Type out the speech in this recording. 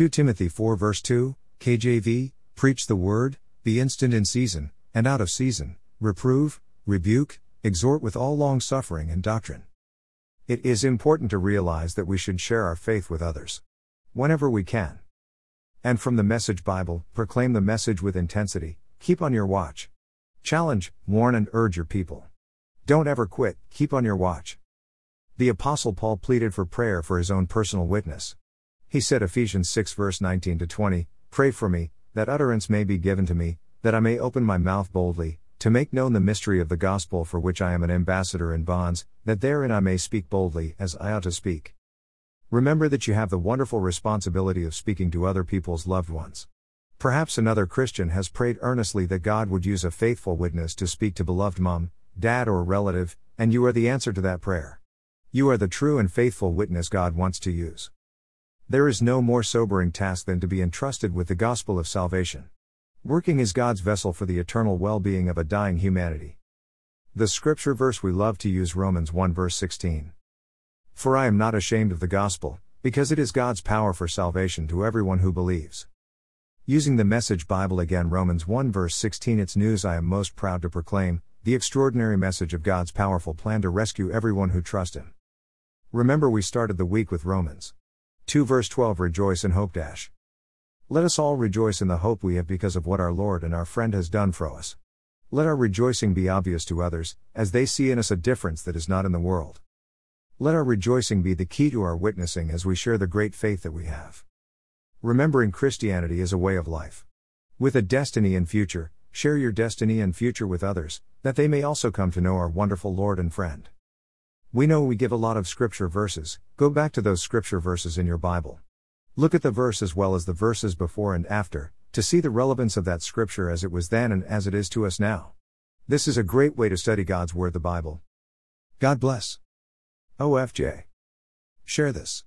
2 Timothy 4 verse 2, KJV, preach the word, be instant in season, and out of season, reprove, rebuke, exhort with all long suffering and doctrine. It is important to realize that we should share our faith with others. Whenever we can. And from the Message Bible, proclaim the message with intensity, keep on your watch. Challenge, warn, and urge your people. Don't ever quit, keep on your watch. The Apostle Paul pleaded for prayer for his own personal witness. He said Ephesians 6 verse 19 to 20, Pray for me, that utterance may be given to me, that I may open my mouth boldly, to make known the mystery of the gospel for which I am an ambassador in bonds, that therein I may speak boldly, as I ought to speak. Remember that you have the wonderful responsibility of speaking to other people's loved ones. Perhaps another Christian has prayed earnestly that God would use a faithful witness to speak to beloved mom, dad, or relative, and you are the answer to that prayer. You are the true and faithful witness God wants to use. There is no more sobering task than to be entrusted with the gospel of salvation. Working as God's vessel for the eternal well being of a dying humanity. The scripture verse we love to use Romans 1 verse 16. For I am not ashamed of the gospel, because it is God's power for salvation to everyone who believes. Using the Message Bible again, Romans 1 verse 16, it's news I am most proud to proclaim the extraordinary message of God's powerful plan to rescue everyone who trusts Him. Remember, we started the week with Romans 2 verse 12 Rejoice in hope. Dash. Let us all rejoice in the hope we have because of what our Lord and our friend has done for us. Let our rejoicing be obvious to others, as they see in us a difference that is not in the world. Let our rejoicing be the key to our witnessing as we share the great faith that we have. Remembering Christianity is a way of life. With a destiny and future, share your destiny and future with others, that they may also come to know our wonderful Lord and friend. We know we give a lot of scripture verses, go back to those scripture verses in your Bible. Look at the verse as well as the verses before and after, to see the relevance of that scripture as it was then and as it is to us now. This is a great way to study God's Word, the Bible. God bless. OFJ. Share this.